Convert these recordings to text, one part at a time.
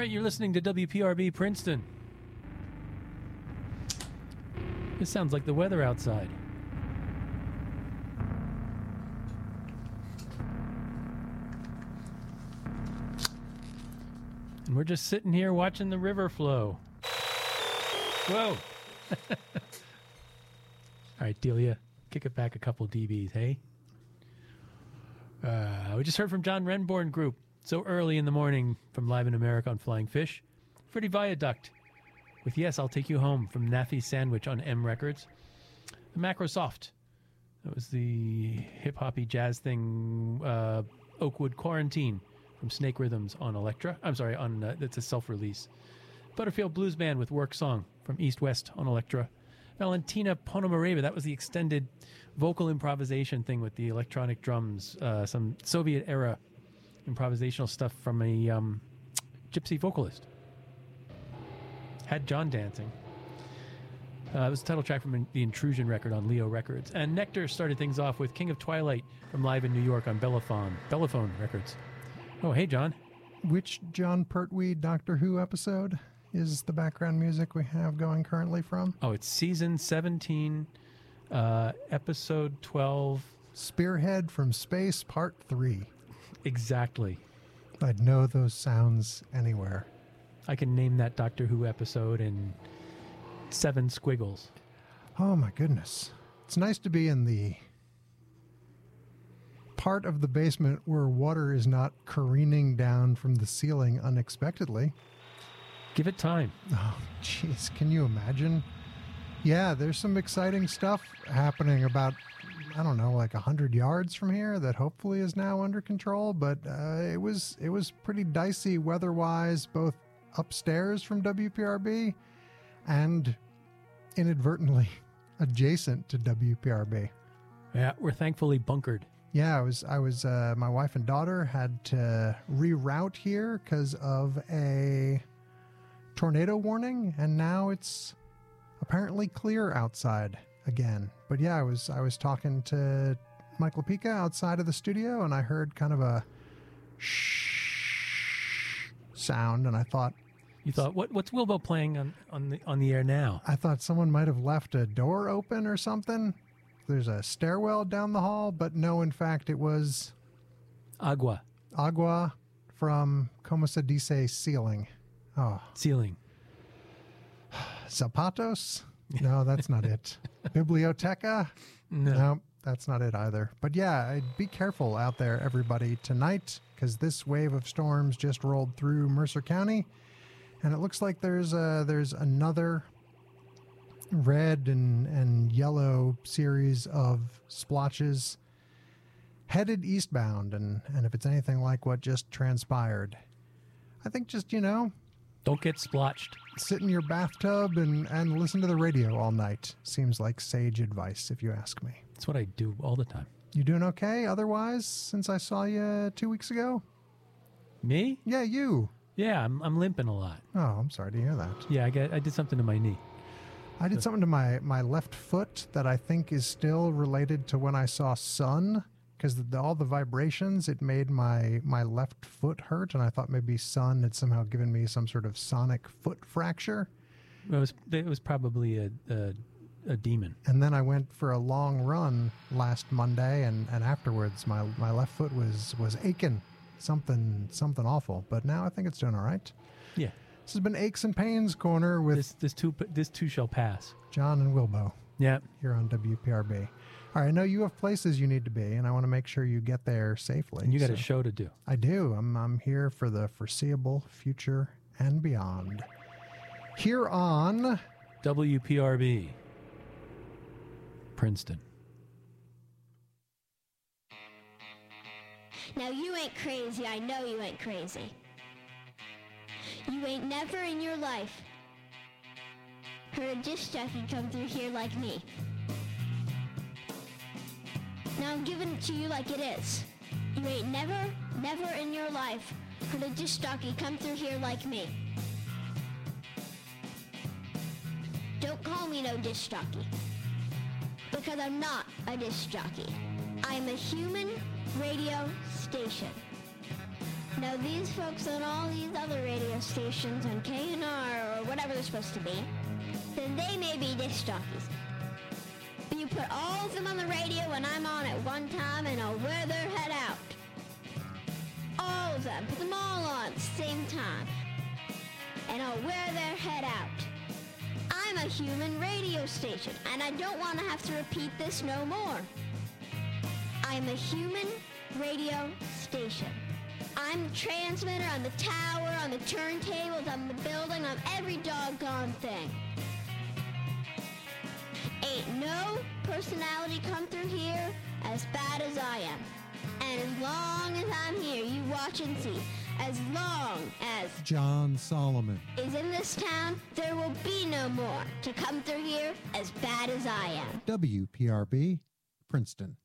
Right, you're listening to WPRB Princeton. This sounds like the weather outside. And we're just sitting here watching the river flow. Whoa. All right, Delia, kick it back a couple dBs, hey? Uh, we just heard from John Renbourn Group so early in the morning from Live in America on Flying Fish. Freddie Viaduct with Yes, I'll Take You Home from Naffy Sandwich on M Records. The Macrosoft. That was the hip hoppy jazz thing, uh, Oakwood Quarantine from Snake Rhythms on Elektra. I'm sorry, on uh, that's a self release. Butterfield Blues Band with Work Song from East West on Elektra. Valentina Ponomareva, that was the extended vocal improvisation thing with the electronic drums, uh, some Soviet era improvisational stuff from a um, gypsy vocalist. Had Jon dancing. Uh, it was the title track from the Intrusion record on Leo Records. And Nektar started things off with King of Twilight from Live in New York on Bellaphone, Bellaphone Records. Oh, hey, Jon. Which Jon Pertwee Doctor Who episode is the background music we have going currently from? Oh, it's season 17, uh, episode 12. Spearhead from Space, Part 3. Exactly. I'd know those sounds anywhere. I can name that Doctor Who episode in seven squiggles. Oh my goodness. It's nice to be in the part of the basement where water is not careening down from the ceiling unexpectedly. Give it time. Oh, jeez. Can you imagine? Yeah, there's some exciting stuff happening about, I don't know, like 100 yards from here that hopefully is now under control. But uh, it was it was pretty dicey weather-wise, both upstairs from WPRB and inadvertently adjacent to WPRB. Yeah, we're thankfully bunkered. Yeah, I was. I was. Uh, my wife and daughter had to reroute here because of a tornado warning, and now it's apparently clear outside again. But yeah, I was. I was talking to Michael Pika outside of the studio, and I heard kind of a shh sound, and I thought. You thought what? What's Wilbo playing on on the on the air now? I thought someone might have left a door open or something. There's a stairwell down the hall, but no, in fact, it was Agua Agua from Como se dice ceiling. Oh, ceiling. Zapatos? No, that's not it. Biblioteca? No. that's not it either. But yeah, be careful out there, everybody, tonight, because this wave of storms just rolled through Mercer County, and it looks like there's a, there's another red and, and yellow series of splotches headed eastbound. And, and if it's anything like what just transpired, I think just, you know, don't get splotched. Sit in your bathtub and, and listen to the radio all night. Seems like sage advice, if you ask me. That's what I do all the time. You doing okay otherwise since I saw you two weeks ago? Me? Yeah, you. Yeah, I'm, I'm limping a lot. Oh, I'm sorry to hear that. Yeah, I, got, I did something to my knee. I did something to my, my left foot that I think is still related to when I saw sun because all the vibrations it made my my left foot hurt, and I thought maybe sun had somehow given me some sort of sonic foot fracture. It was it was probably a, a, a demon. And then I went for a long run last Monday, and, and afterwards my my left foot was was aching, something something awful. But now I think it's doing all right. Yeah. This has been Aches and Pains Corner with this this too this too shall pass. Jon and Wilbo. Yeah. Here on WPRB. All right, I know you have places you need to be, and I want to make sure you get there safely. And you got so a show to do. I do. I'm I'm here for the foreseeable future and beyond. Here on WPRB, Princeton. Now you ain't crazy. I know you ain't crazy. You ain't never in your life heard a disc jockey come through here like me. Now I'm giving it to you like it is. You ain't never, never in your life heard a disc jockey come through here like me. Don't call me no disc jockey. Because I'm not a disc jockey. I'm a human radio station. Now these folks on all these other radio stations on KNR or whatever they're supposed to be, then they may be disc jockeys. You put all of them on the radio when I'm on at one time and I'll wear their head out. All of them. Put them all on at the same time. And I'll wear their head out. I'm a human radio station and I don't want to have to repeat this no more. I'm a human radio station. I'm the transmitter, on the tower, on the turntables, on the building, on every doggone thing. Ain't no personality come through here as bad as I am. And as long as I'm here, you watch and see. As long as Jon Solomon. is in this town, there will be no more to come through here as bad as I am. WPRB, Princeton.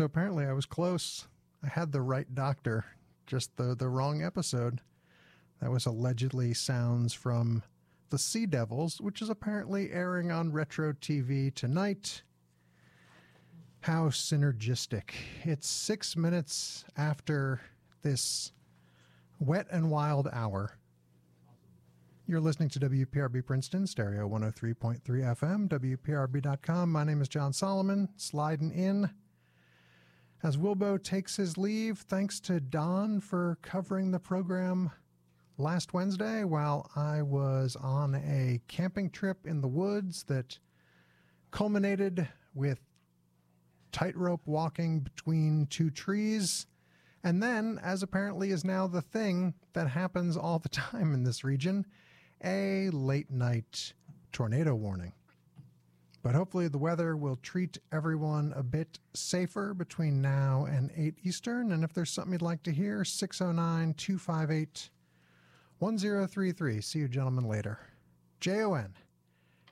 So apparently I was close. I had the right doctor, just the, the wrong episode. That was allegedly sounds from The Sea Devils, which is apparently airing on Retro TV tonight. How synergistic. It's six minutes after this wet and wild hour. You're listening to WPRB Princeton, stereo 103.3 FM, WPRB.com. My name is Jon Solomon, sliding in. As Wilbo takes his leave, thanks to Don for covering the program last Wednesday while I was on a camping trip in the woods that culminated with tightrope walking between two trees. And then, as apparently is now the thing that happens all the time in this region, a late night tornado warning. But hopefully, the weather will treat everyone a bit safer between now and 8 Eastern. And if there's something you'd like to hear, 609 258 1033. See you gentlemen later. J O N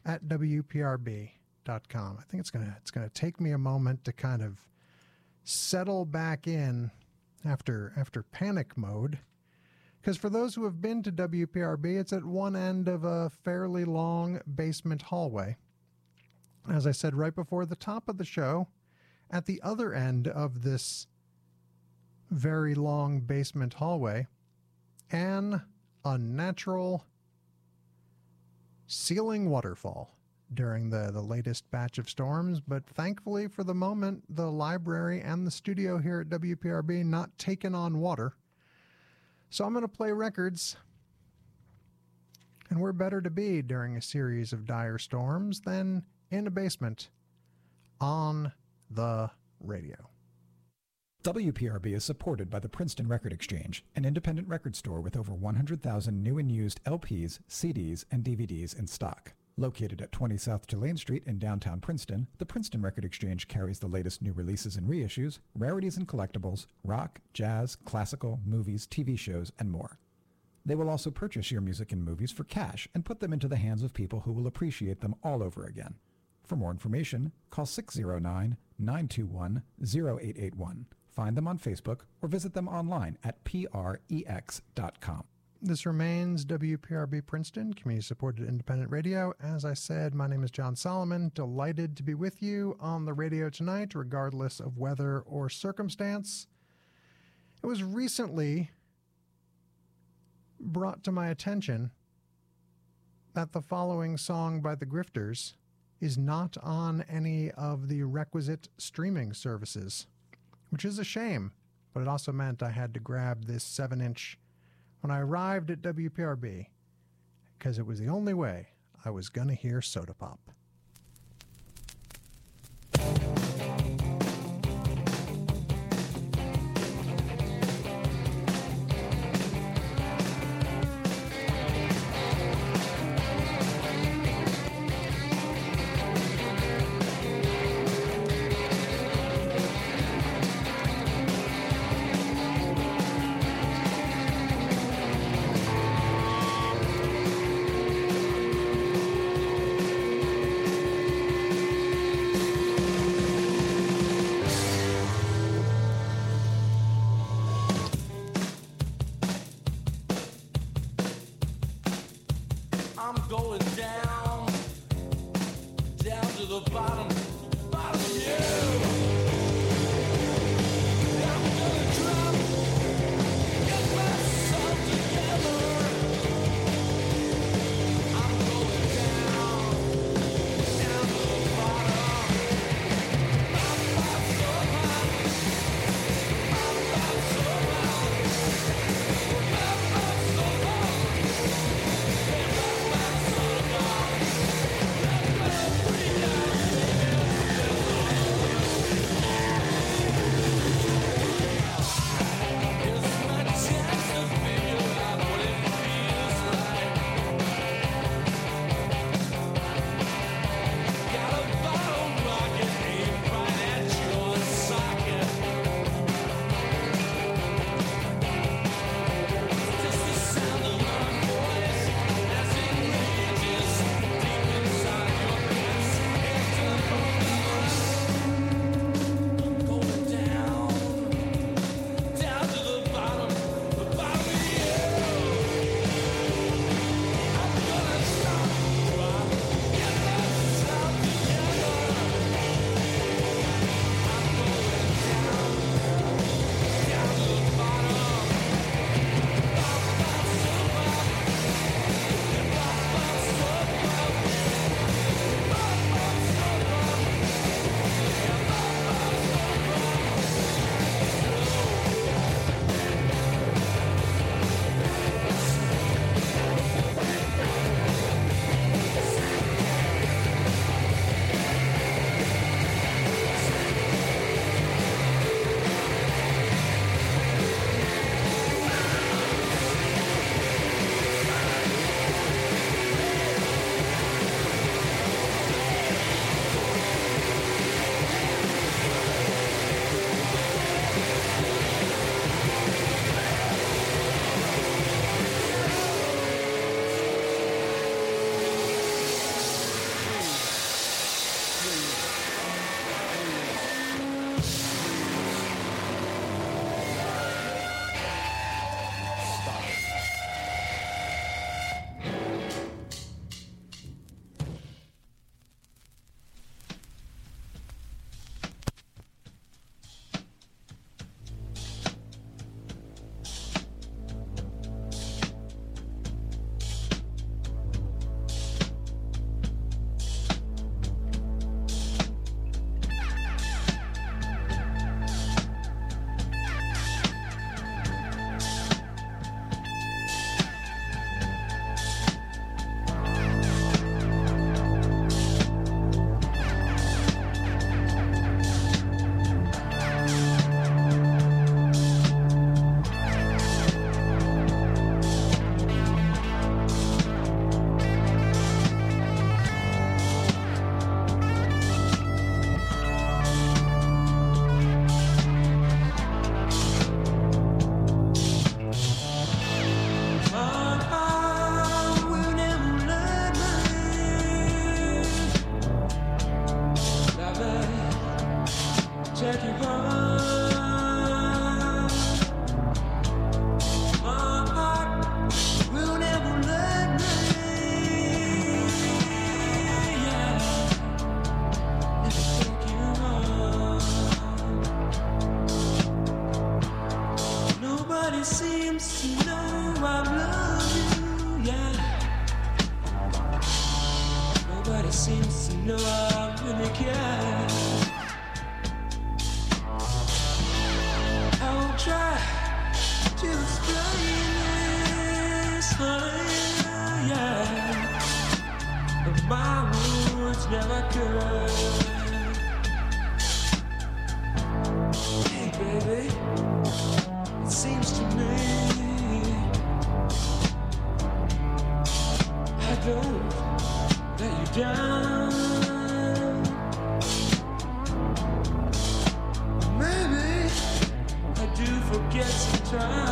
at WPRB.com. I think it's gonna it's gonna take me a moment to kind of settle back in after after panic mode Because for those who have been to WPRB, it's at one end of a fairly long basement hallway. As I said right before the top of the show, at the other end of this very long basement hallway, an unnatural ceiling waterfall during the, the latest batch of storms, but thankfully for the moment, the library and the studio here at WPRB not taken on water. So I'm going to play records. And we're better to be during a series of dire storms than in a basement on the radio. WPRB is supported by the Princeton Record Exchange, an independent record store with over 100,000 new and used LPs, CDs, and DVDs in stock. Located at 20 South Tulane Street in downtown Princeton, the Princeton Record Exchange carries the latest new releases and reissues, rarities and collectibles, rock, jazz, classical, movies, TV shows, and more. They will also purchase your music and movies for cash and put them into the hands of people who will appreciate them all over again. For more information, call 609 921 0881. Find them on Facebook or visit them online at prex.com. This remains WPRB Princeton, community supported independent radio. As I said, my name is Jon Solomon. Delighted to be with you on the radio tonight, regardless of weather or circumstance. It was recently brought to my attention that the following song by the Grifters is not on any of the requisite streaming services, which is a shame, but it also meant I had to grab this 7 inch when I arrived at WPRB because it was the only way I was going to hear Soda Pop. Forget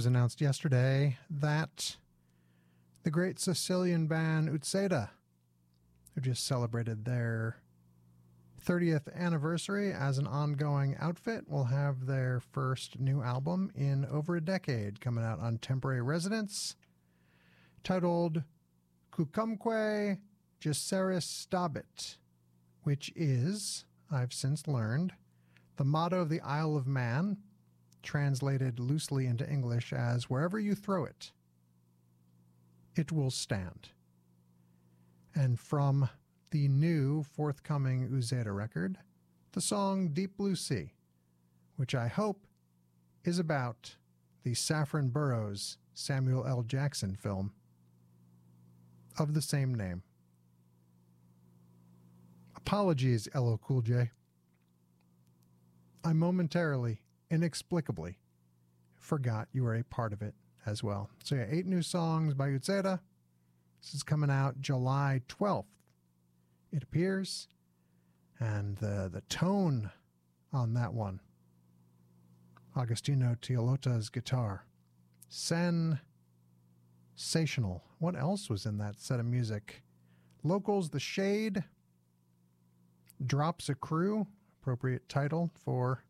was announced yesterday that the great Sicilian band Uzeda, who just celebrated their 30th anniversary as an ongoing outfit, will have their first new album in over a decade coming out on temporary residence titled Quocumque Jeceris Stabit, which is, I've since learned, the motto of the Isle of Man, translated loosely into English as wherever you throw it, it will stand. And from the new forthcoming Uzeda record, the song Deep Blue Sea, which I hope is about the Saffron Burrows Samuel L. Jackson film of the same name. Apologies, LL Cool J. I momentarily, inexplicably, forgot you were a part of it as well. So yeah, eight new songs by Uzeda. This is coming out July 12th. It appears. And the the tone on that one. Agostino Tilotta's guitar. Sensational. What else was in that set of music? Locals The Shade. Drops a Crew. Appropriate title for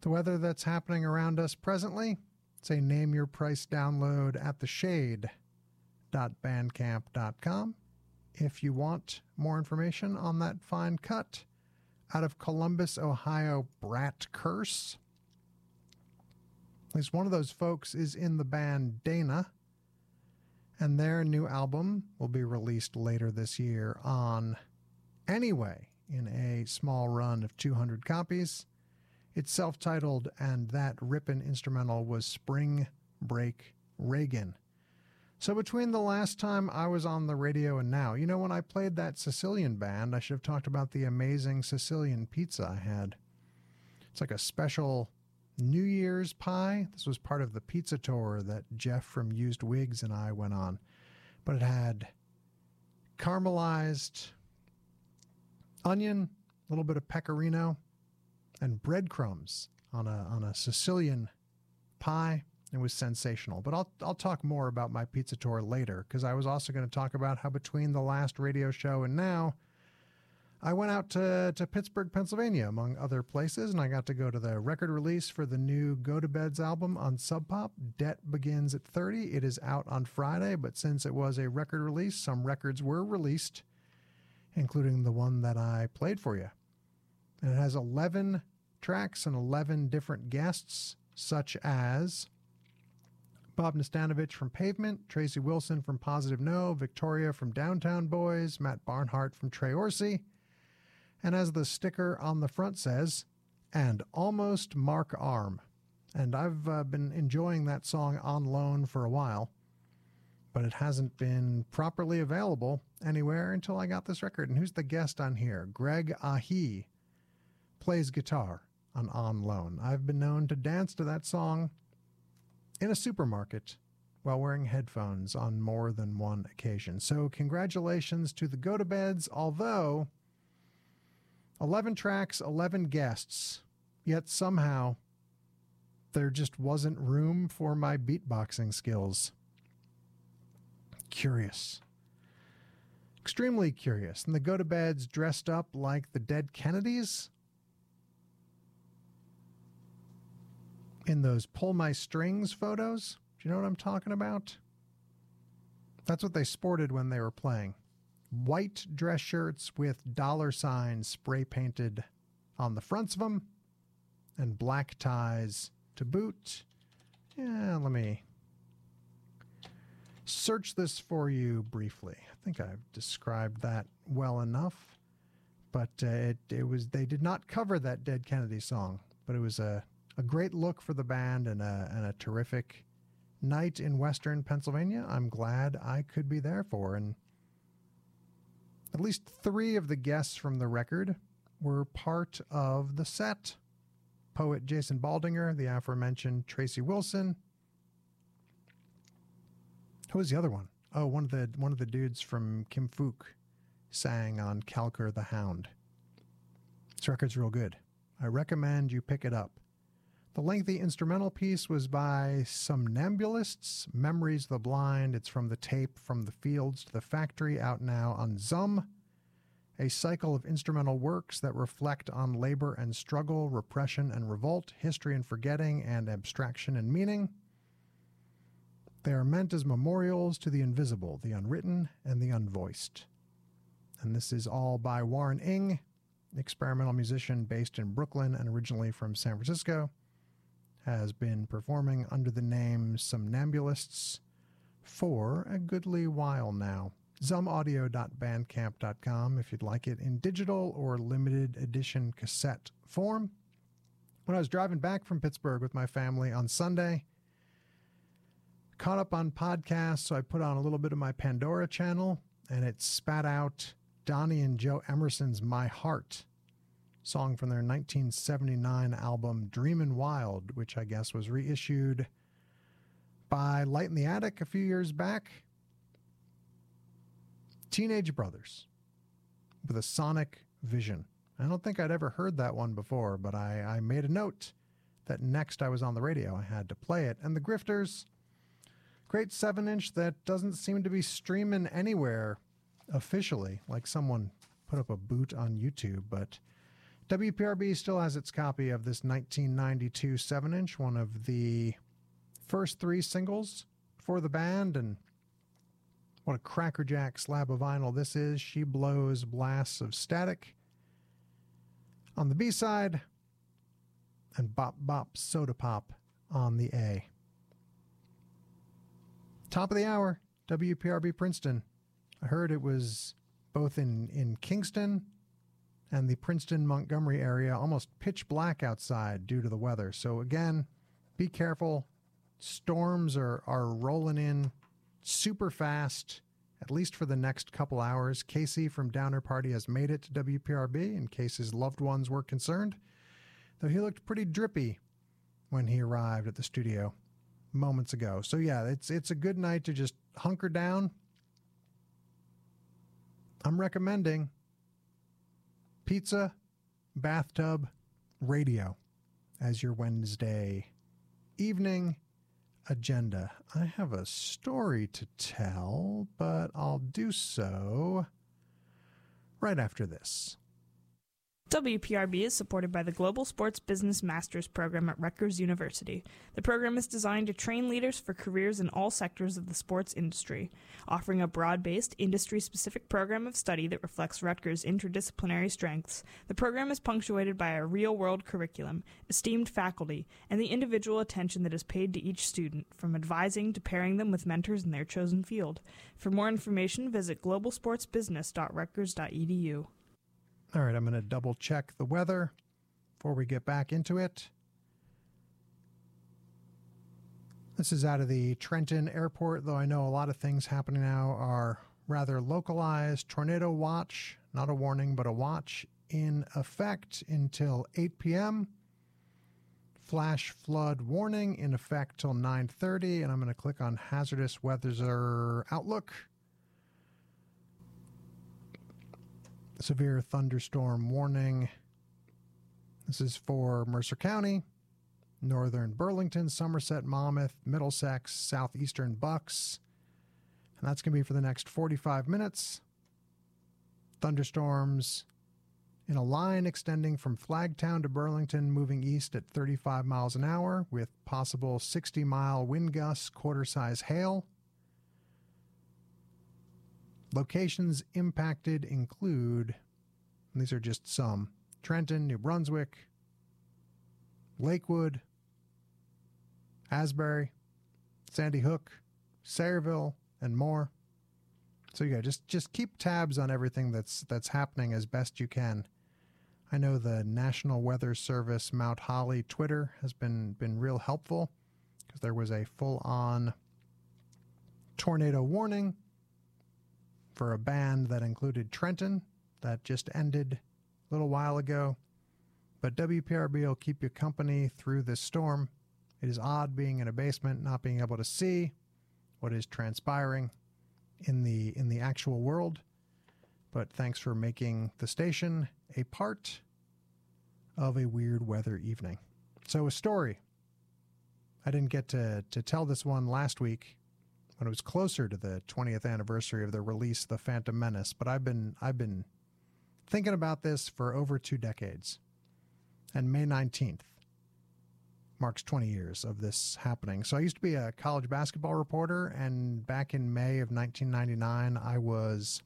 the weather that's happening around us presently. Say name your price download at the shade.bandcamp.com if you want more information on that fine cut out of Columbus, Ohio, Brat Curse. At least one of those folks is in the band Dana, and their new album will be released later this year on Anyway in a small run of 200 copies. It's self titled, and that rippin' instrumental was Spring Break Reagan. So, between the last time I was on the radio and now, you know, when I played that Sicilian band, I should have talked about the amazing Sicilian pizza I had. It's like a special New Year's pie. This was part of the pizza tour that Jeff from Used Wigs and I went on. But it had caramelized onion, a little bit of pecorino, and breadcrumbs on a on a Sicilian pie. It was sensational. But I'll I'll talk more about my pizza tour later because I was also going to talk about how between the last radio show and now, I went out to, to Pittsburgh, Pennsylvania, among other places, and I got to go to the record release for the new Gotobeds album on Sub Pop. Debt begins at 30. It is out on Friday, but since it was a record release, some records were released, including the one that I played for you. And it has 11 tracks and 11 different guests, such as Bob Nastanovich from Pavement, Tracy Wilson from Positive No, Victoria from Downtown Boys, Matt Barnhart from Tre Orsi, and as the sticker on the front says, and almost Mark Arm. And I've uh, been enjoying that song on loan for a while, but it hasn't been properly available anywhere until I got this record. And who's the guest on here? Greg Ahee plays guitar on On Loan. I've been known to dance to that song in a supermarket while wearing headphones on more than one occasion. So, congratulations to the Gotobeds, although 11 tracks, 11 guests, yet somehow there just wasn't room for my beatboxing skills. Curious. Extremely curious. And the Gotobeds dressed up like the dead Kennedys in those pull my strings photos. Do you know what I'm talking about? That's what they sported when they were playing. White dress shirts with dollar signs spray painted on the fronts of them and black ties to boot. Yeah, let me search this for you briefly. I think I've described that well enough. But uh, it, it was they did not cover that Dead Kennedy song, but it was a a great look for the band and a, and a terrific night in Western Pennsylvania. I'm glad I could be there for. And at least three of the guests from the record were part of the set. Poet Jason Baldinger, the aforementioned Tracy Wilson. Who was the other one? Oh, one of the one of the dudes from Kim Phuc sang on Calker the Hound. This record's real good. I recommend you pick it up. The lengthy instrumental piece was by Somnambulists, Memories the Blind. It's from the tape From the Fields to the Factory, out now on Zum. A cycle of instrumental works that reflect on labor and struggle, repression and revolt, history and forgetting, and abstraction and meaning. They are meant as memorials to the invisible, the unwritten, and the unvoiced. And this is all by Warren Ing, experimental musician based in Brooklyn and originally from San Francisco has been performing under the name Somnambulists for a goodly while now. Zumaudio.bandcamp.com if you'd like it in digital or limited edition cassette form. When I was driving back from Pittsburgh with my family on Sunday, caught up on podcasts, so I put on a little bit of my Pandora channel and it spat out Donnie and Joe Emerson's My Heart song from their 1979 album Dreamin' Wild, which I guess was reissued by Light in the Attic a few years back. Teenage Brothers with a sonic vision. I don't think I'd ever heard that one before, but I, I made a note that next I was on the radio, I had to play it. And the Grifters, great 7 inch that doesn't seem to be streaming anywhere officially, like someone put up a boot on YouTube, but WPRB still has its copy of this 1992 7 inch, one of the first three singles for the band. And what a crackerjack slab of vinyl this is. She blows blasts of static. On the B side, and Bop Bop Soda Pop on the A. Top of the hour, WPRB Princeton. I heard it was both in, in Kingston and the Princeton Montgomery area almost pitch black outside due to the weather. So, again, be careful. Storms are, are rolling in super fast, at least for the next couple hours. Casey from Downer Party has made it to WPRB in case his loved ones were concerned, though he looked pretty drippy when he arrived at the studio moments ago. So yeah, it's it's a good night to just hunker down. I'm recommending pizza, bathtub, radio as your Wednesday evening agenda. I have a story to tell, but I'll do so right after this. WPRB is supported by the Global Sports Business Masters program at Rutgers University. The program is designed to train leaders for careers in all sectors of the sports industry, offering a broad based, industry specific program of study that reflects Rutgers' interdisciplinary strengths. The program is punctuated by a real world curriculum, esteemed faculty, and the individual attention that is paid to each student, from advising to pairing them with mentors in their chosen field. For more information, visit globalsportsbusiness.rutgers.edu. All right, I'm going to double check the weather before we get back into it. This is out of the Trenton Airport, though I know a lot of things happening now are rather localized. Tornado watch, not a warning, but a watch in effect until 8 p.m. Flash flood warning in effect till 9:30, and I'm going to click on hazardous weather outlook. Severe thunderstorm warning. This is for Mercer County, northern Burlington, Somerset, Monmouth, Middlesex, southeastern Bucks. And that's going to be for the next 45 minutes. Thunderstorms in a line extending from Flagtown to Burlington, moving east at 35 miles an hour with possible 60 mile wind gusts, quarter size hail. Locations impacted include, these are just some Trenton, New Brunswick, Lakewood, Asbury, Sandy Hook, Sayreville, and more. So yeah, just just keep tabs on everything that's that's happening as best you can. I know the National Weather Service Mount Holly Twitter has been been real helpful because there was a full on tornado warning for a band that included Trenton that just ended a little while ago. But WPRB will keep you company through this storm. It is odd being in a basement, not being able to see what is transpiring in the in the actual world. But thanks for making the station a part of a weird weather evening. So a story I didn't get to to tell this one last week when it was closer to the 20th anniversary of the release of the Phantom Menace, but I've been I've been thinking about this for over two decades. And May 19th marks 20 years of this happening. So I used to be a college basketball reporter, and back in May of 1999, I was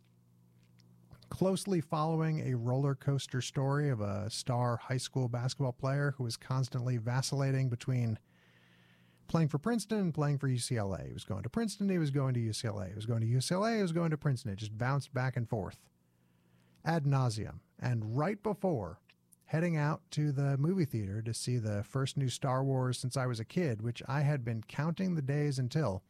closely following a roller coaster story of a star high school basketball player who was constantly vacillating between playing for Princeton and playing for UCLA. He was going to Princeton, he was going to UCLA. He was going to UCLA, he was going to Princeton. It just bounced back and forth ad nauseum. And right before heading out to the movie theater to see the first new Star Wars since I was a kid, which I had been counting the days until,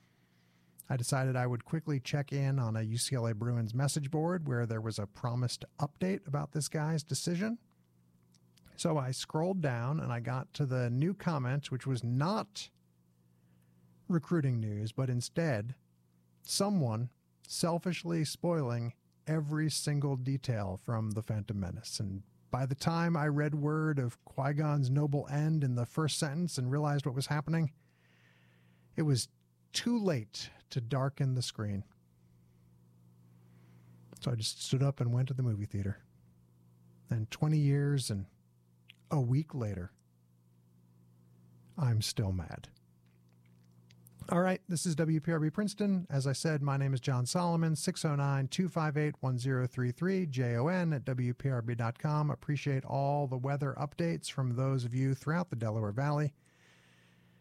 I decided I would quickly check in on a UCLA Bruins message board where there was a promised update about this guy's decision. So I scrolled down and I got to the new comment, which was not recruiting news, but instead someone selfishly spoiling every single detail from The Phantom Menace. And by the time I read word of Qui Gon's noble end in the first sentence and realized what was happening, it was too late to darken the screen. So I just stood up and went to the movie theater. And 20 years and a week later, I'm still mad. All right, this is WPRB Princeton. As I said, my name is Jon Solomon, 609 258 1033, JON at WPRB.com. Appreciate all the weather updates from those of you throughout the Delaware Valley.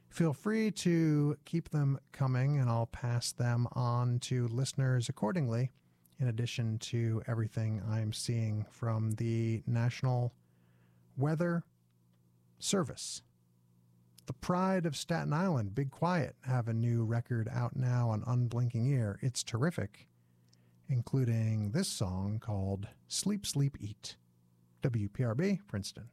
Feel free to keep them coming, and I'll pass them on to listeners accordingly, in addition to everything I'm seeing from the National Weather Service. The Pride of Staten Island, Big Quiet, have a new record out now on Unblinking Ear. It's terrific, including this song called Sleep, Sleep, Eat. WPRB, Princeton.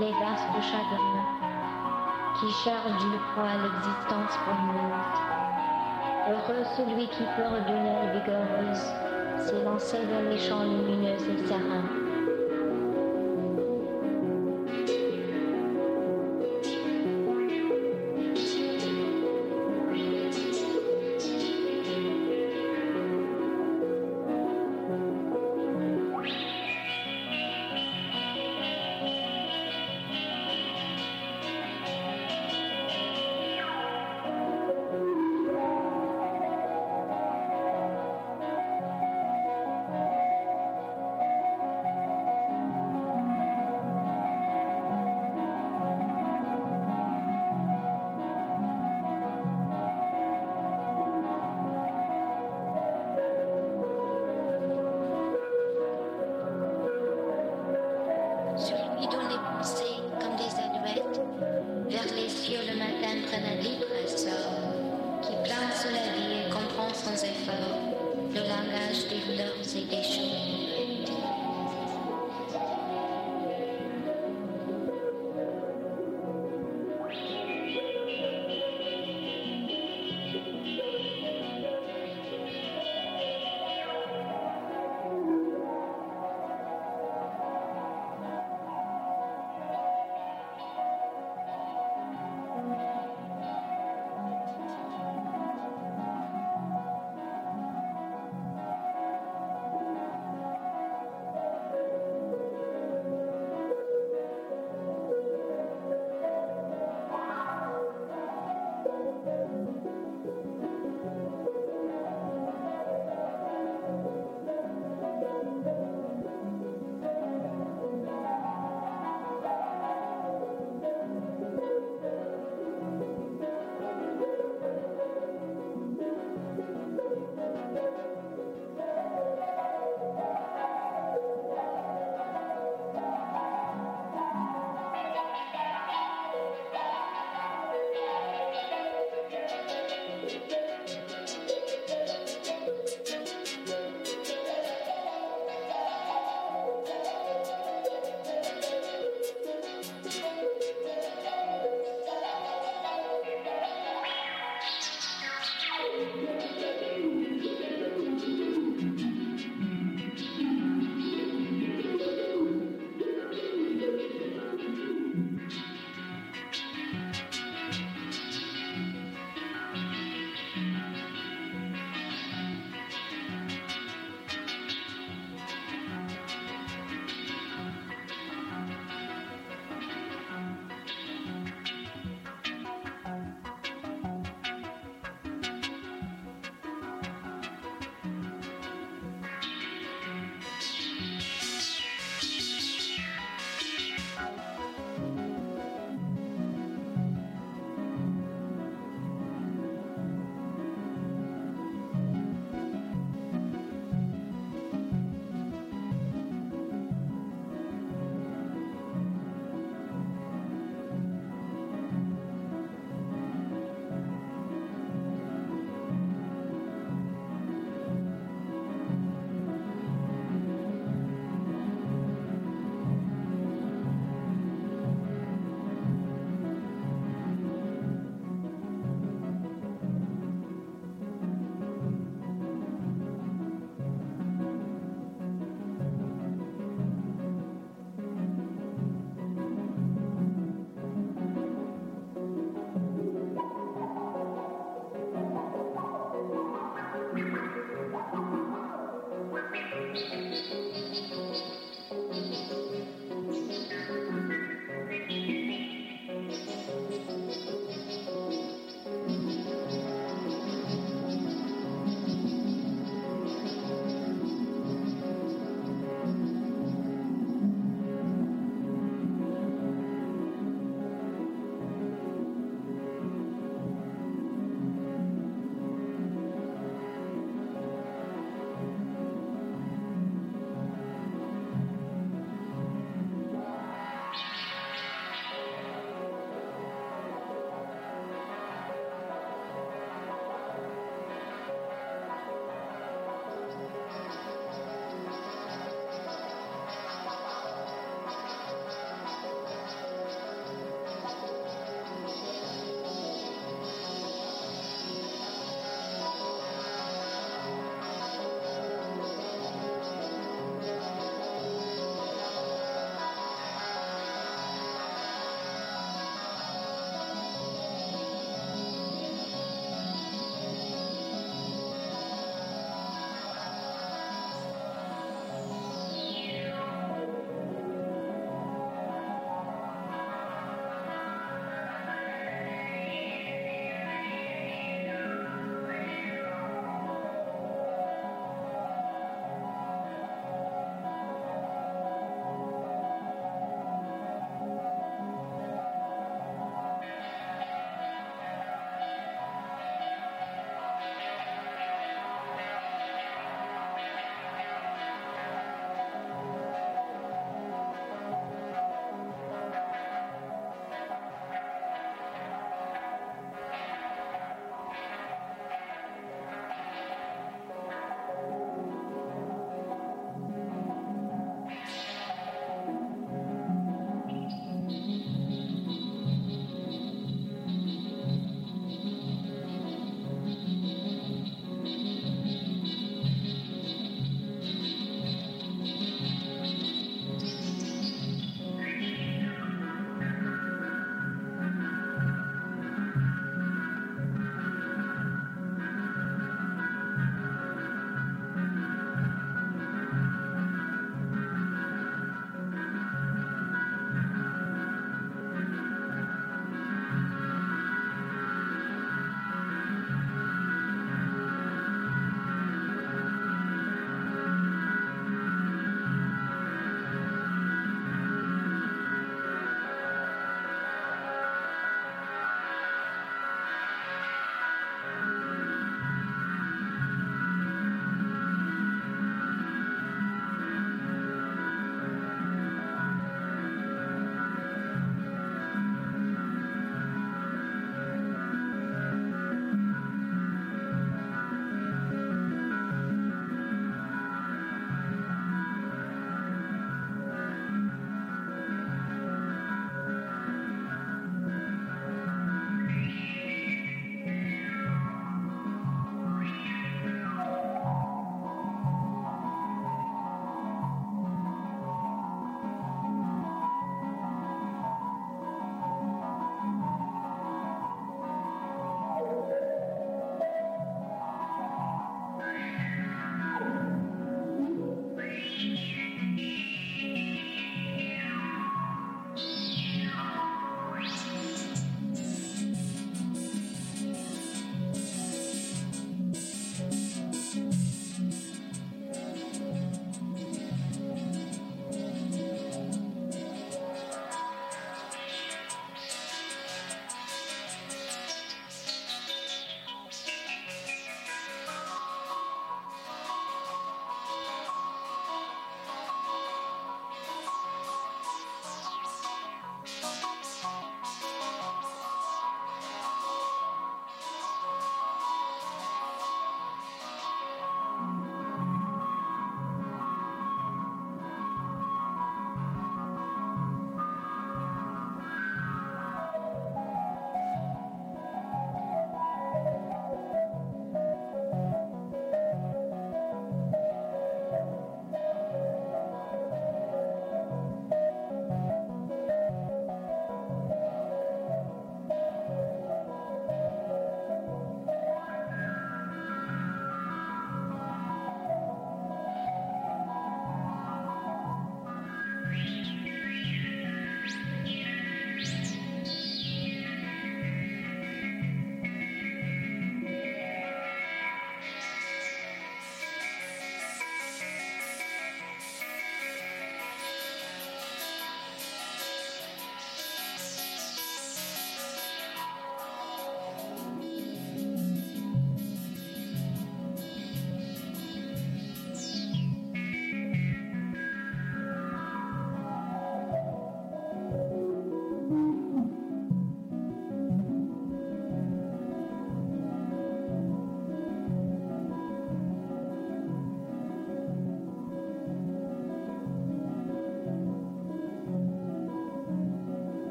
les vastes chagrins qui chargent du poids l'existence brûlante. Heureux celui qui pleure de aile vigoureuse s'élançait vers les champs lumineux et serins.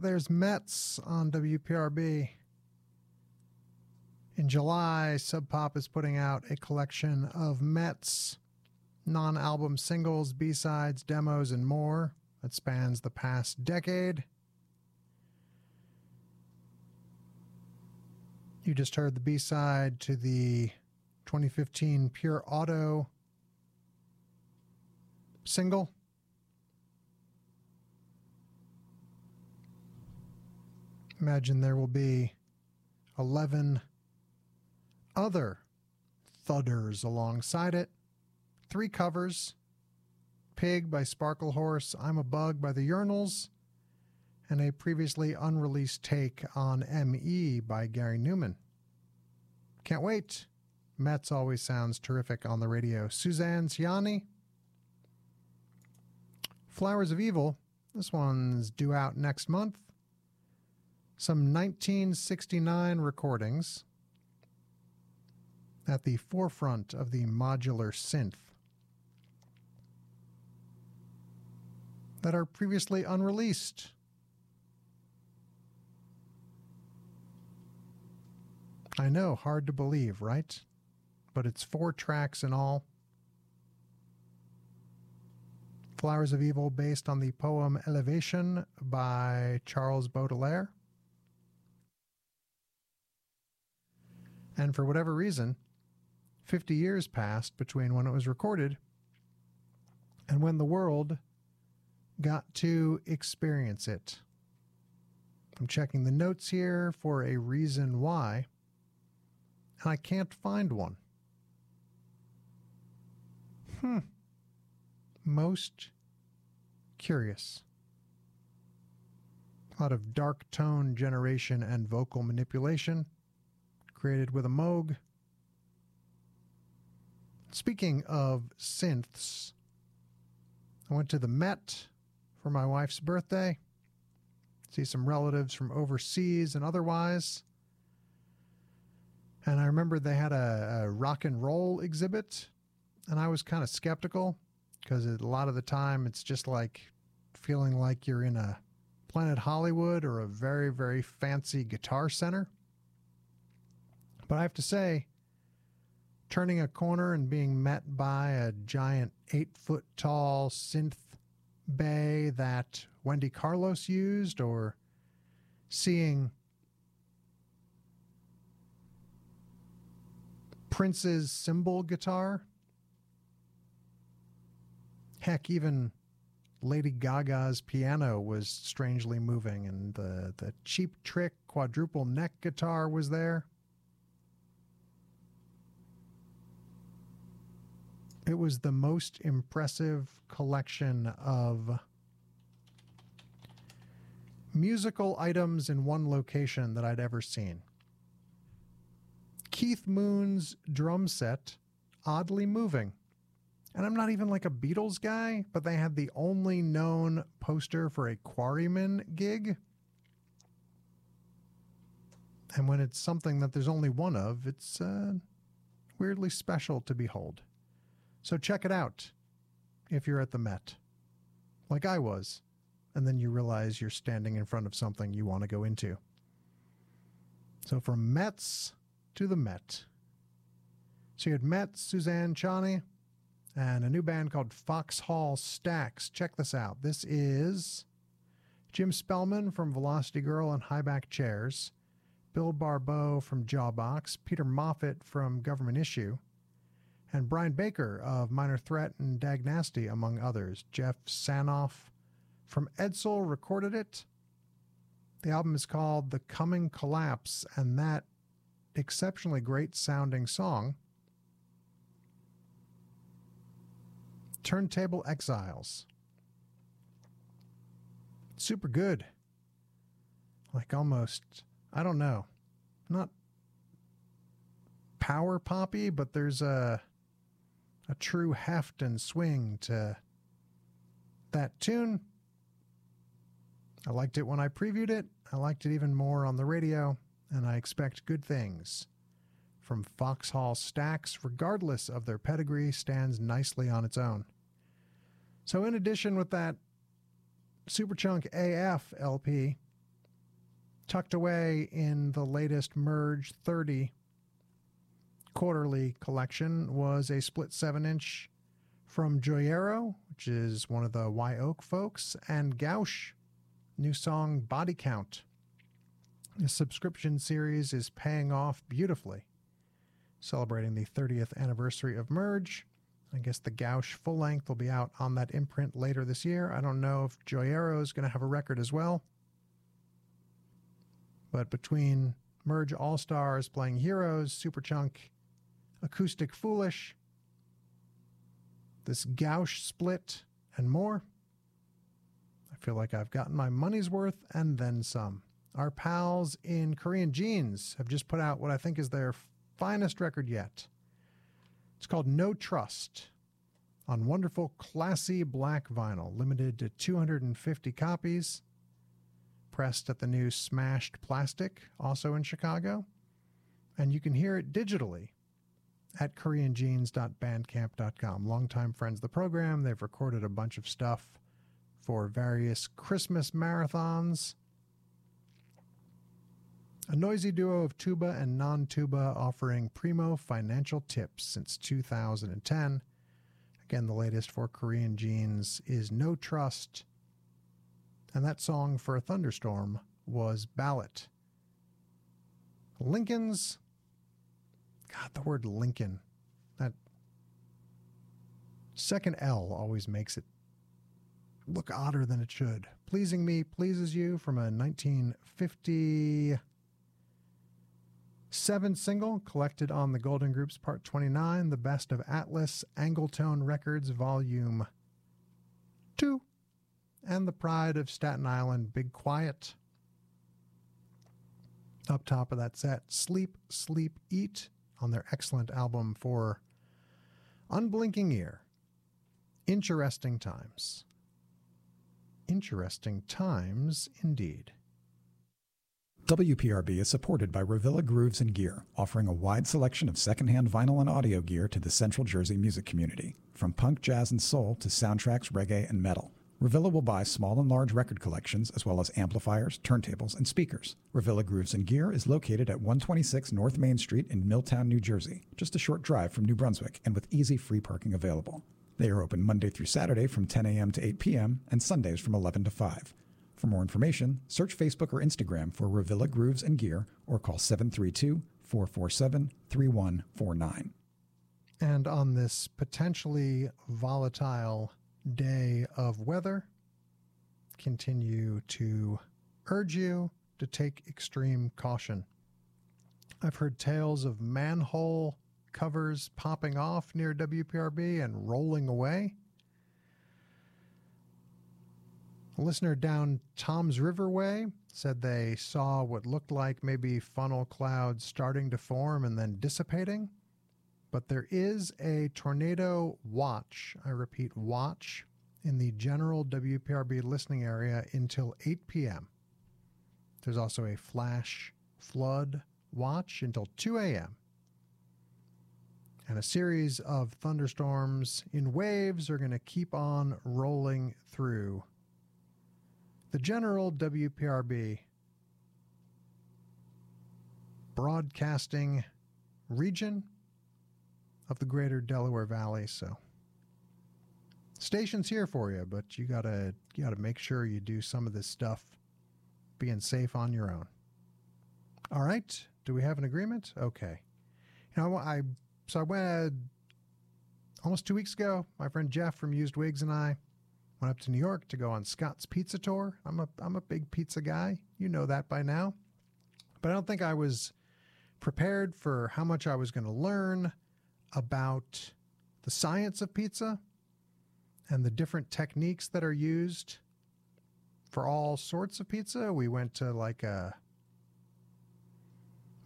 There's Metz on WPRB. In July, Sub Pop is putting out a collection of Metz non album singles, B sides, demos, and more that spans the past decade. You just heard the B side to the 2015 Pure Auto single. Imagine there will be 11 other thudders alongside it. Three covers Pig by Sparklehorse, I'm a Bug by the Urinals, and a previously unreleased take on ME by Gary Numan. Can't wait. Metz always sounds terrific on the radio. Suzanne Ciani. Flowers of Evil. This one's due out next month. Some 1969 recordings at the forefront of the modular synth that are previously unreleased. I know, hard to believe, right? But it's four tracks in all. Flowers of Evil, based on the poem Elevation by Charles Baudelaire. And for whatever reason, 50 years passed between when it was recorded and when the world got to experience it. I'm checking the notes here for a reason why, and I can't find one. Hmm. Most curious. A lot of dark tone generation and vocal manipulation created with a Moog. Speaking of synths, I went to the Met for my wife's birthday. See some relatives from overseas and otherwise. And I remember they had a, a rock and roll exhibit, and I was kind of skeptical because a lot of the time it's just like feeling like you're in a Planet Hollywood or a very, very fancy guitar center. But I have to say, turning a corner and being met by a giant eight foot tall synth bay that Wendy Carlos used, or seeing Prince's symbol guitar. Heck, even Lady Gaga's piano was strangely moving, and the, the cheap trick quadruple neck guitar was there. It was the most impressive collection of musical items in one location that I'd ever seen. Keith Moon's drum set, oddly moving. And I'm not even like a Beatles guy, but they had the only known poster for a Quarrymen gig. And when it's something that there's only one of, it's uh, weirdly special to behold. So check it out if you're at the Met, like I was, and then you realize you're standing in front of something you want to go into. So from Metz to the Met. So you had Met, Suzanne Ciani, and a new band called Foxhall Stacks. Check this out. This is Jim Spellman from Velocity Girl and High Back Chairs, Bill Barbot from Jawbox, Peter Moffett from Government Issue, and Brian Baker of Minor Threat and Dag Nasty, among others. Jeff Sanoff from Edsel recorded it. The album is called The Coming Collapse, and that exceptionally great sounding song, Turntable Exiles. Super good. Like almost, I don't know, not power poppy, but there's a a true heft and swing to that tune. I liked it when I previewed it. I liked it even more on the radio, and I expect good things. From Foxhall Stacks, regardless of their pedigree, stands nicely on its own. So, in addition with that Superchunk AF LP, Tucked away in the latest Merge 30 quarterly collection was a split 7 inch from Joyero, which is one of the Y Oak folks, and Gauche, new song Body Count. The subscription series is paying off beautifully. Celebrating the 30th anniversary of Merge. I guess the Gauche full length will be out on that imprint later this year. I don't know if Joyero is going to have a record as well. But between Merge All Stars playing Heroes, Superchunk, Acoustic Foolish, this Gauche split, and more, I feel like I've gotten my money's worth and then some. Our pals in Korean Jeans have just put out what I think is their finest record yet. It's called No Trust on wonderful, classy black vinyl, limited to 250 copies, pressed at the new Smashed Plastic, also in Chicago. And you can hear it digitally at koreanjeans.bandcamp.com. Longtime friends of the program, they've recorded a bunch of stuff for various Christmas marathons. A noisy duo of tuba and non tuba offering primo financial tips since 2010. Again, the latest for Korean Jeans is No Trust. And that song for a thunderstorm was Ballot. Lincoln's. God, the word Lincoln. That second L always makes it look odder than it should. Pleasing Me Pleases You from a 1957 single collected on the Golden Groups Part 29, the best of Atlas Angletone Records Volume 2, and the pride of Staten Island Big Quiet. Up top of that set, Sleep, Sleep, Eat on their excellent album for Unblinking Ear. Interesting times. Interesting times indeed. WPRB is supported by Revilla Grooves and Gear, offering a wide selection of secondhand vinyl and audio gear to the Central Jersey music community. From punk, jazz, and soul to soundtracks, reggae, and metal. Revilla will buy small and large record collections as well as amplifiers, turntables, and speakers. Revilla Grooves and Gear is located at 126 North Main Street in Milltown, New Jersey, just a short drive from New Brunswick and with easy free parking available. They are open Monday through Saturday from 10 a.m. to 8 p.m. and Sundays from 11 to 5. For more information, search Facebook or Instagram for Revilla Grooves and Gear or call 732 447 3149. And on this potentially volatile day of weather, continue to urge you to take extreme caution. I've heard tales of manhole covers popping off near WPRB and rolling away. A listener down Tom's River Way said they saw what looked like maybe funnel clouds starting to form and then dissipating. But there is a tornado watch, I repeat, watch, in the general WPRB listening area until 8 p.m. There's also a flash flood watch until 2 a.m. And a series of thunderstorms in waves are going to keep on rolling through the general WPRB broadcasting region of the greater Delaware Valley. So station's here for you, but you gotta you gotta make sure you do some of this stuff being safe on your own. All right. Do we have an agreement? Okay. You know, I so I went almost two weeks ago. My friend Jeff from Used Wigs and I went up to New York to go on Scott's Pizza Tour. I'm a I'm a big pizza guy. You know that by now. But I don't think I was prepared for how much I was going to learn about the science of pizza and the different techniques that are used for all sorts of pizza. We went to like a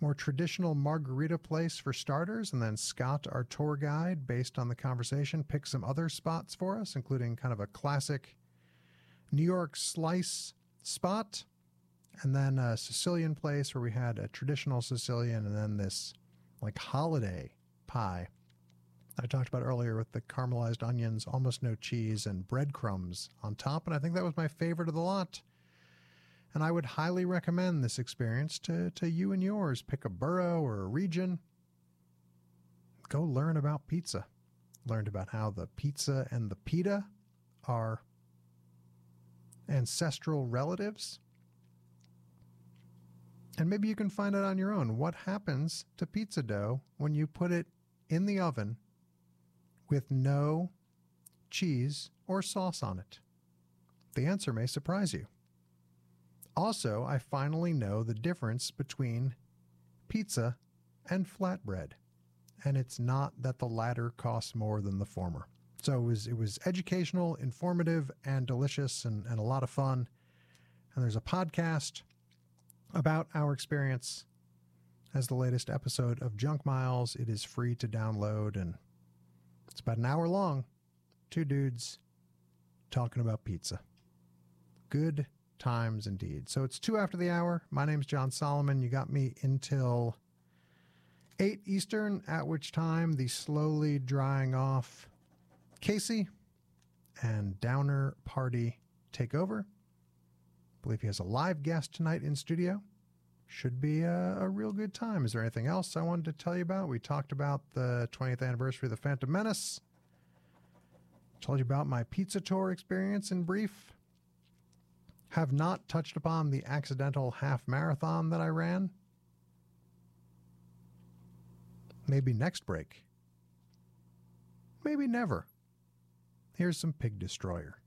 more traditional margherita place for starters, and then Scott, our tour guide, based on the conversation, picked some other spots for us, including kind of a classic New York slice spot, and then a Sicilian place where we had a traditional Sicilian, and then this like holiday pie I talked about earlier with the caramelized onions, almost no cheese, and breadcrumbs on top. And I think that was my favorite of the lot. And I would highly recommend this experience to, to you and yours. Pick a borough or a region. Go learn about pizza. Learned about how the pizza and the pita are ancestral relatives. And maybe you can find out on your own what happens to pizza dough when you put it in the oven with no cheese or sauce on it. The answer may surprise you. Also, I finally know the difference between pizza and flatbread, and it's not that the latter costs more than the former. So it was it was educational, informative, and delicious, and, and a lot of fun. And there's a podcast about our experience as the latest episode of Junk Miles. It is free to download, and it's about an hour long. Two dudes talking about pizza. Good times indeed. So it's two after the hour. My name's Jon Solomon. You got me until 8 Eastern, at which time the slowly drying off Casey and Downer party take over. believe he has a live guest tonight in studio. Should be a, a real good time. Is there anything else I wanted to tell you about? We talked about the 20th anniversary of the Phantom Menace. Told you about my pizza tour experience in brief. Have not touched upon the accidental half marathon that I ran. Maybe next break. Maybe never. Here's some Pig Destroyer.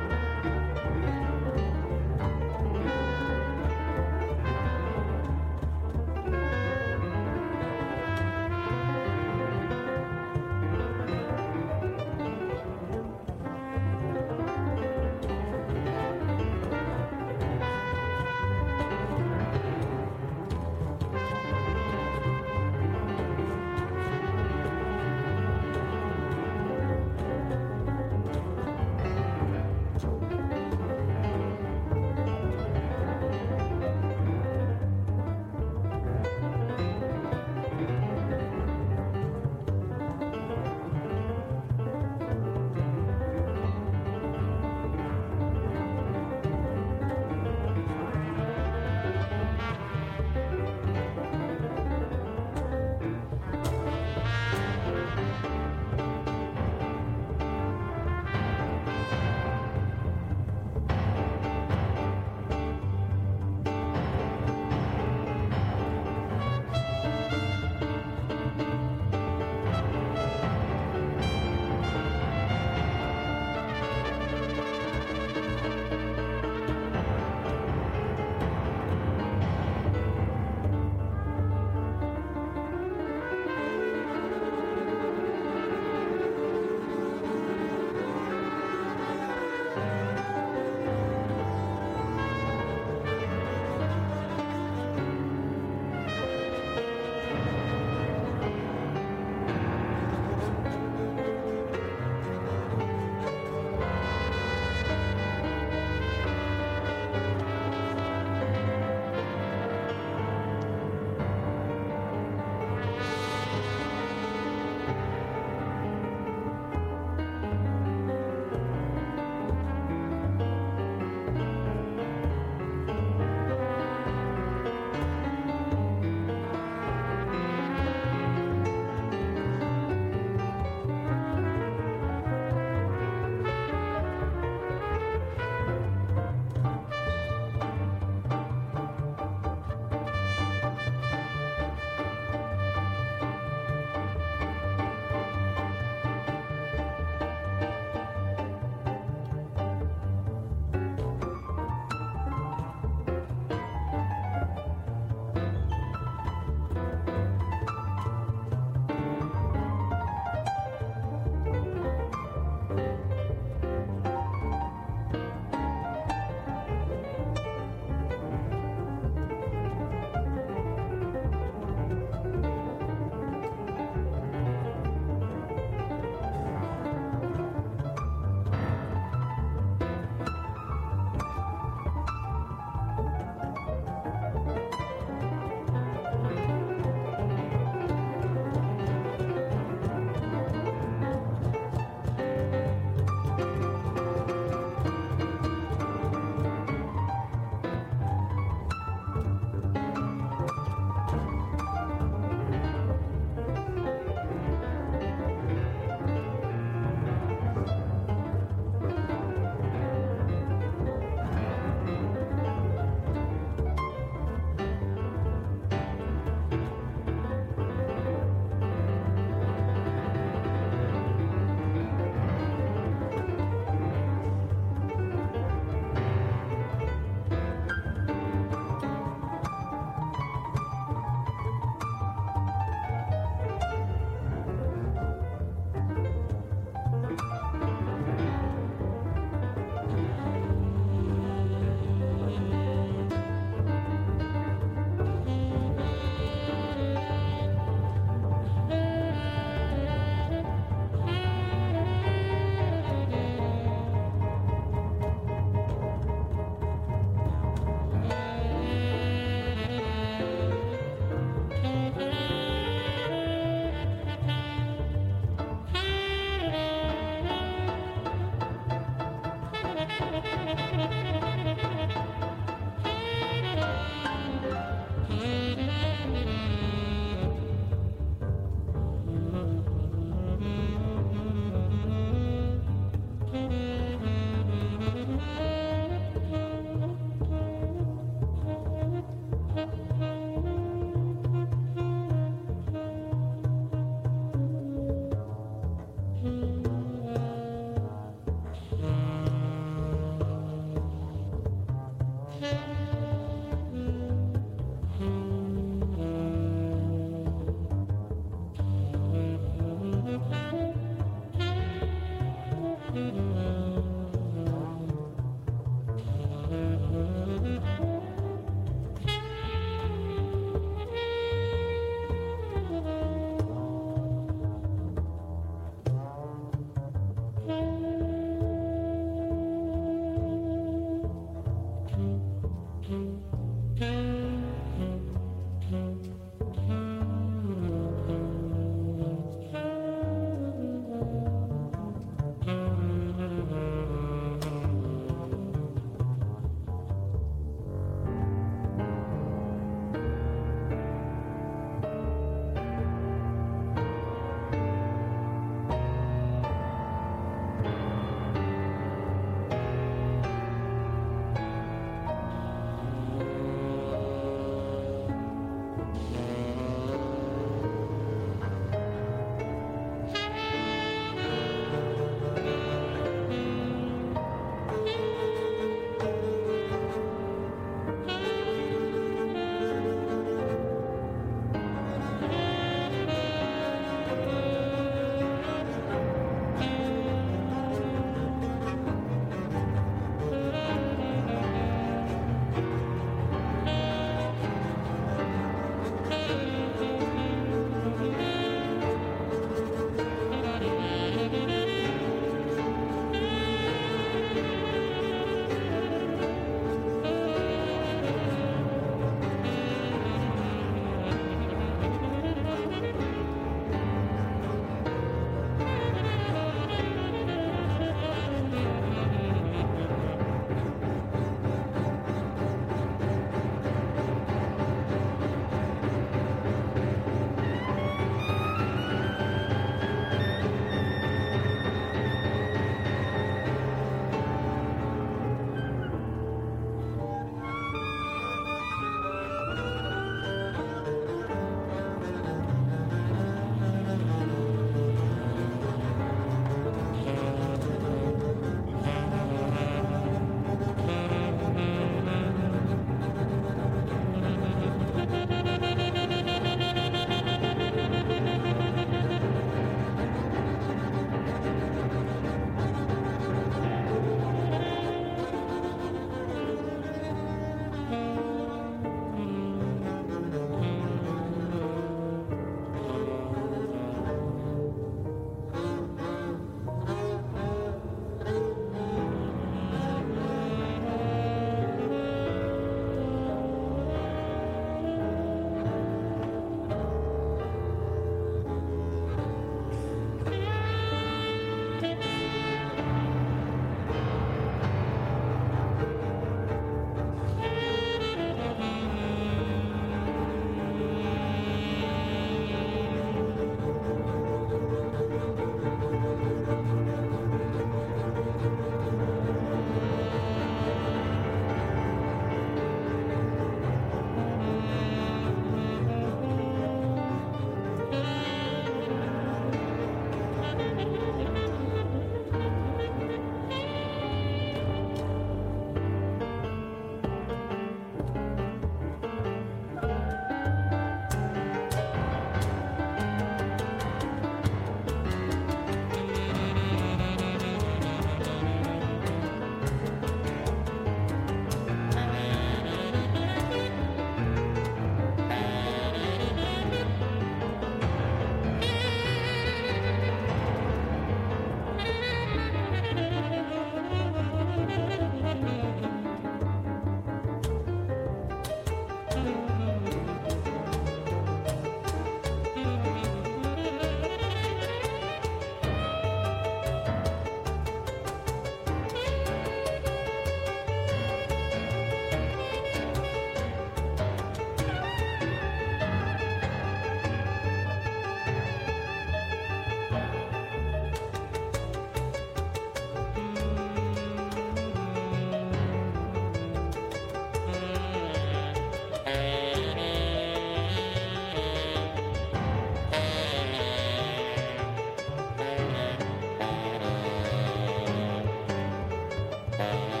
Bye.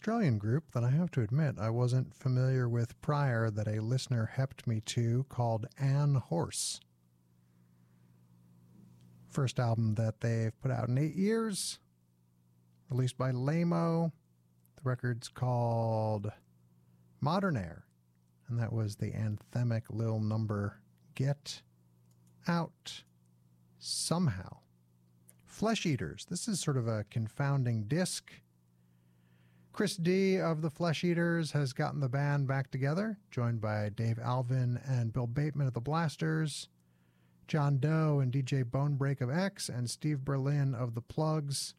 Australian group that I have to admit I wasn't familiar with prior that a listener hepped me to called Anne Horse. First album that they've put out in eight years, released by Lamo. The record's called Modern Air, and that was the anthemic little number Get Out Somehow. Flesh Eaters. This is sort of a confounding disc. Chris D of the Flesh Eaters has gotten the band back together, joined by Dave Alvin and Bill Bateman of the Blasters, John Doe and DJ Bonebrake of X, and Steve Berlin of the Plugz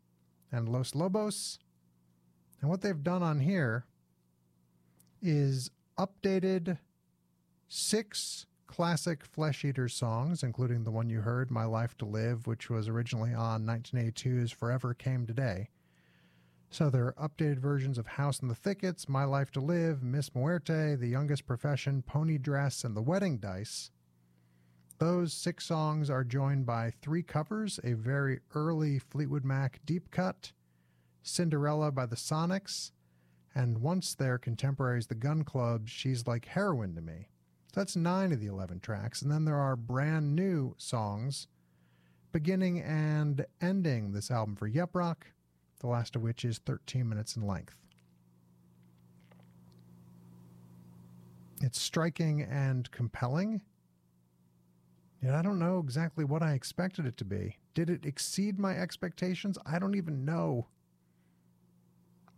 and Los Lobos. And what they've done on here is updated six classic Flesh Eater songs, including the one you heard, My Life to Live, which was originally on 1982's Forever Came Today. So there are updated versions of House in the Thickets, My Life to Live, Miss Muerte, The Youngest Profession, Pony Dress, and The Wedding Dice. Those six songs are joined by three covers a very early Fleetwood Mac deep cut, Cinderella by the Sonics, and once their contemporaries, the Gun Club, She's Like Heroin to Me. That's nine of the 11 tracks. And then there are brand new songs beginning and ending this album for Yep Rock, the last of which is 13 minutes in length. It's striking and compelling. Yet I don't know exactly what I expected it to be. Did it exceed my expectations? I don't even know.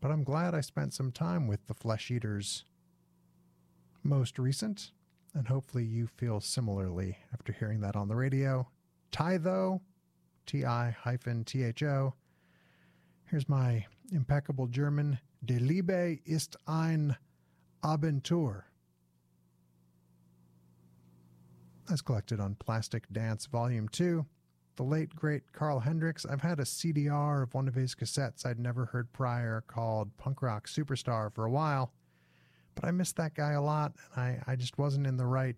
But I'm glad I spent some time with the Flesh Eaters most recent, and hopefully you feel similarly after hearing that on the radio. Titho, T I hyphen T H O. Here's my impeccable German. De Liebe ist ein Abentur. As collected on Plastic Dance Volume 2. The late, great Carl Hendricks. I've had a CDR of one of his cassettes I'd never heard prior called Punk Rock Superstar for a while, but I missed that guy a lot, and I, I just wasn't in the right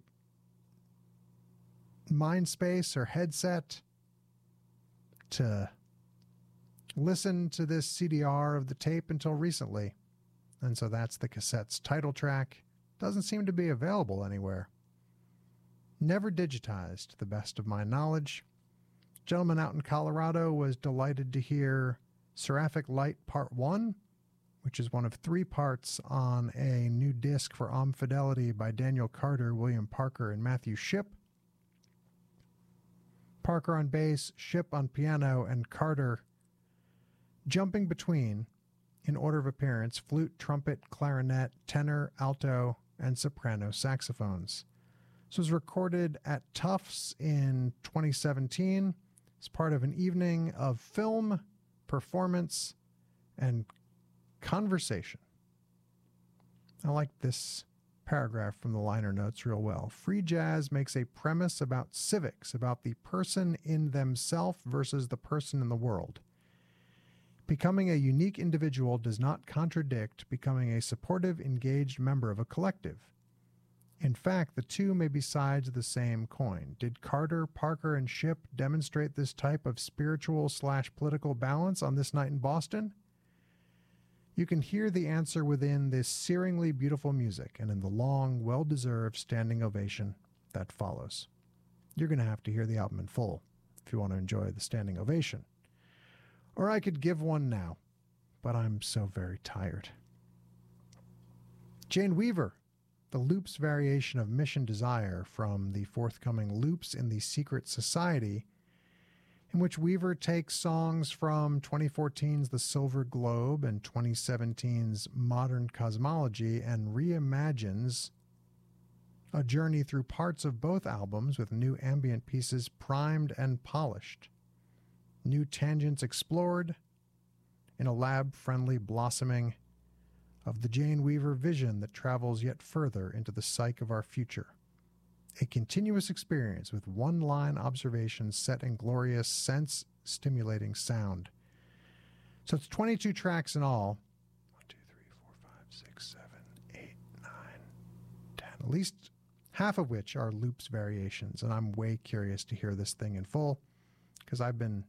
mind space or headset to listen to this CDR of the tape until recently. And so that's the cassette's title track. Doesn't seem to be available anywhere. Never digitized, to the best of my knowledge. Gentleman out in Colorado was delighted to hear Seraphic Light Part 1, which is one of three parts on a new disc for AUM Fidelity by Daniel Carter, William Parker, and Matthew Shipp. Parker on bass, Shipp on piano, and Carter jumping between, in order of appearance, flute, trumpet, clarinet, tenor, alto, and soprano saxophones. This was recorded at Tufts in 2017 as part of an evening of film, performance, and conversation. I like this paragraph from the liner notes real well. Free jazz makes a premise about civics, about the person in themselves versus the person in the world. Becoming a unique individual does not contradict becoming a supportive, engaged member of a collective. In fact, the two may be sides of the same coin. Did Carter, Parker, and Shipp demonstrate this type of spiritual slash political balance on this night in Boston? You can hear the answer within this searingly beautiful music and in the long, well deserved standing ovation that follows. You're going to have to hear the album in full if you want to enjoy the standing ovation. Or I could give one now, but I'm so very tired. Jane Weaver, the Loops variation of Mission Desire from the forthcoming Loops in the Secret Society, in which Weaver takes songs from 2014's The Silver Globe and 2017's Modern Kosmology and reimagines a journey through parts of both albums with new ambient pieces primed and polished, new tangents explored in a lab friendly blossoming of the Jane Weaver vision that travels yet further into the psyche of our future. A continuous experience with one line observations set in glorious sense stimulating sound. So it's 22 tracks in all. 1, 2, 3, 4, 5, 6, 7, 8, 9, 10. At least half of which are loops variations. And I'm way curious to hear this thing in full because I've been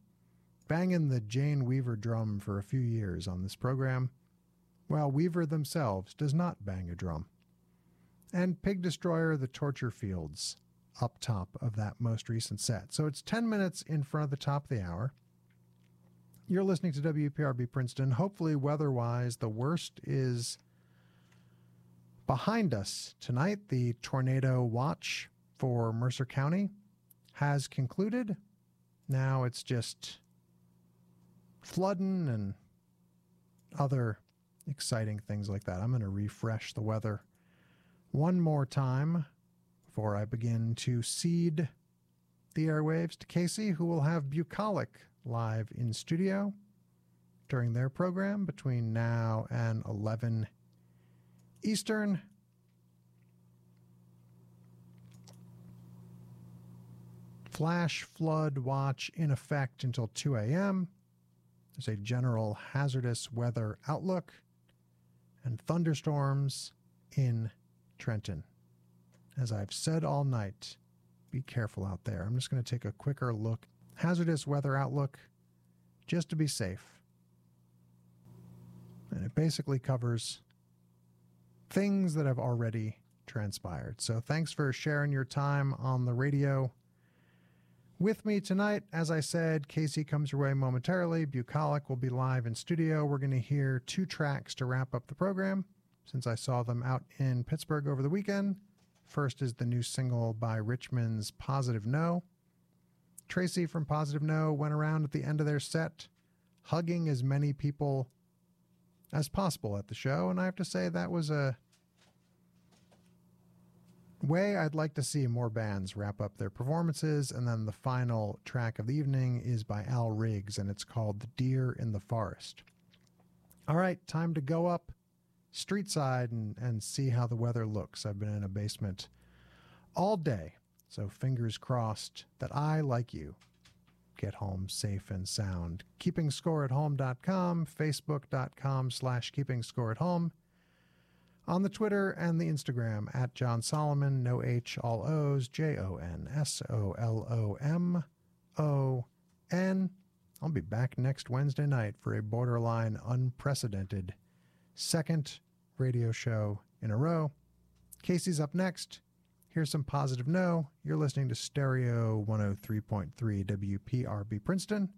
banging the Jane Weaver drum for a few years on this program while Weaver themselves does not bang a drum. And Pig Destroyer, The Torture Fields, up top of that most recent set. So it's 10 minutes in front of the top of the hour. You're listening to WPRB Princeton. Hopefully, weather wise, the worst is behind us tonight. The tornado watch for Mercer County has concluded. Now it's just flooding and other exciting things like that. I'm going to refresh the weather one more time before I begin to cede the airwaves to Casey, who will have Bucolic live in studio during their program between now and 11 Eastern. Flash flood watch in effect until 2 a.m. There's a general hazardous weather outlook and thunderstorms in Trenton. As I've said all night, be careful out there. I'm just going to take a quicker look. Hazardous weather outlook, just to be safe. And it basically covers things that have already transpired. So thanks for sharing your time on the radio with me tonight. As I said, Casey comes your way momentarily. Bucolic will be live in studio. We're going to hear two tracks to wrap up the program since I saw them out in Pittsburgh over the weekend. First is the new single by Richmond's Positive No. Tracy from Positive No went around at the end of their set, hugging as many people as possible at the show, and I have to say that was a way I'd like to see more bands wrap up their performances. And then the final track of the evening is by Al Riggs, and it's called The Deer in the Forest. All right, time to go up street side and, and see how the weather looks. I've been in a basement all day, so fingers crossed that I, like you, get home safe and sound. Keeping score at home.com, facebook.com slash keeping score at home on the Twitter and the Instagram at Jon Solomon, no H, all O's, J O N S O L O M O N. I'll be back next Wednesday night for a borderline unprecedented second radio show in a row. Casey's up next. Here's some positive no. You're listening to Stereo 103.3 WPRB Princeton.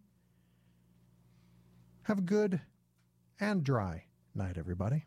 Have a good and dry night, everybody.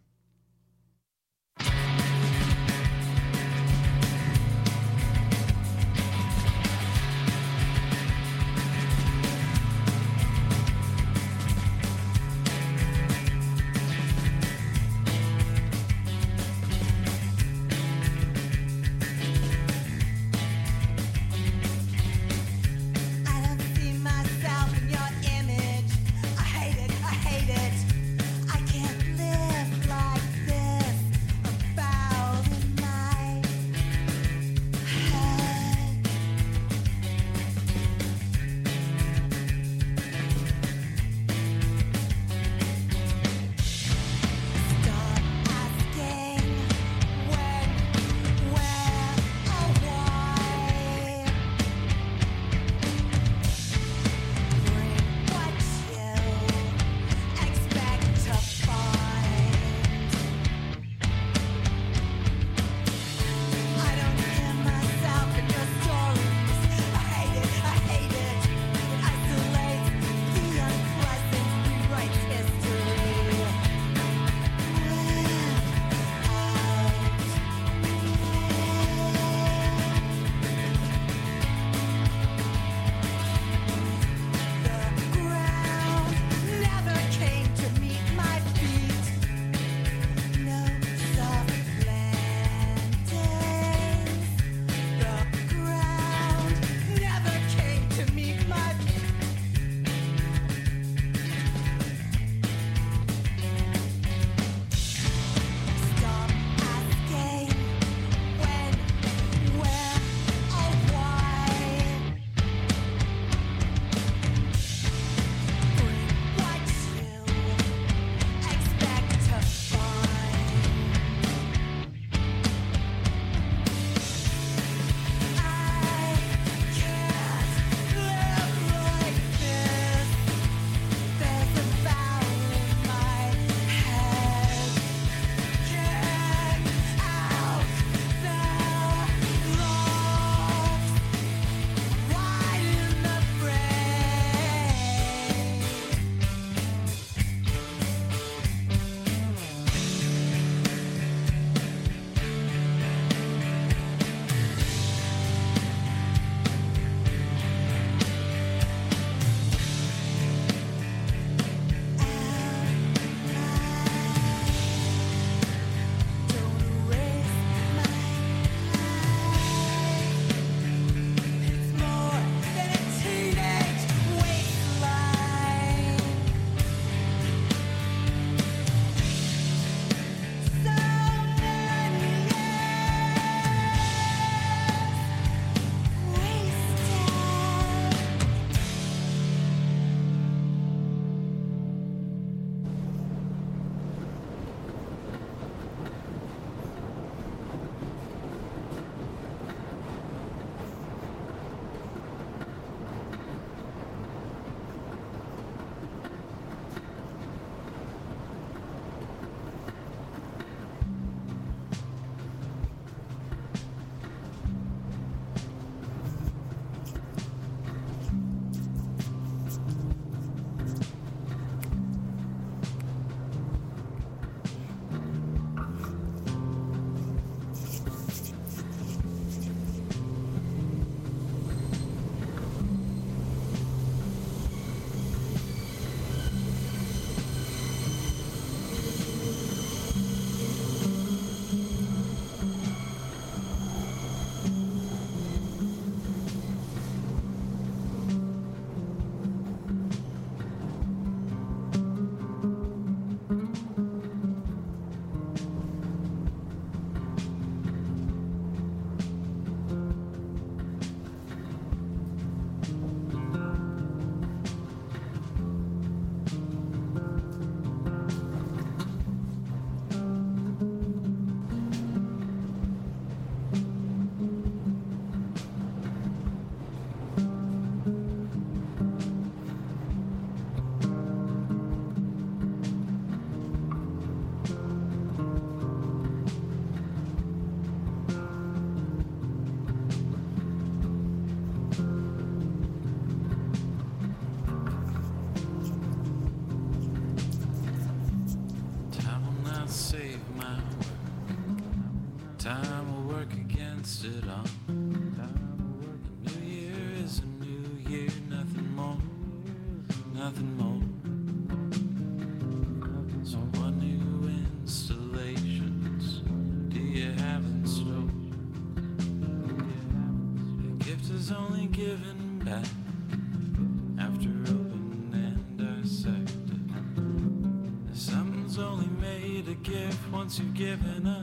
Given up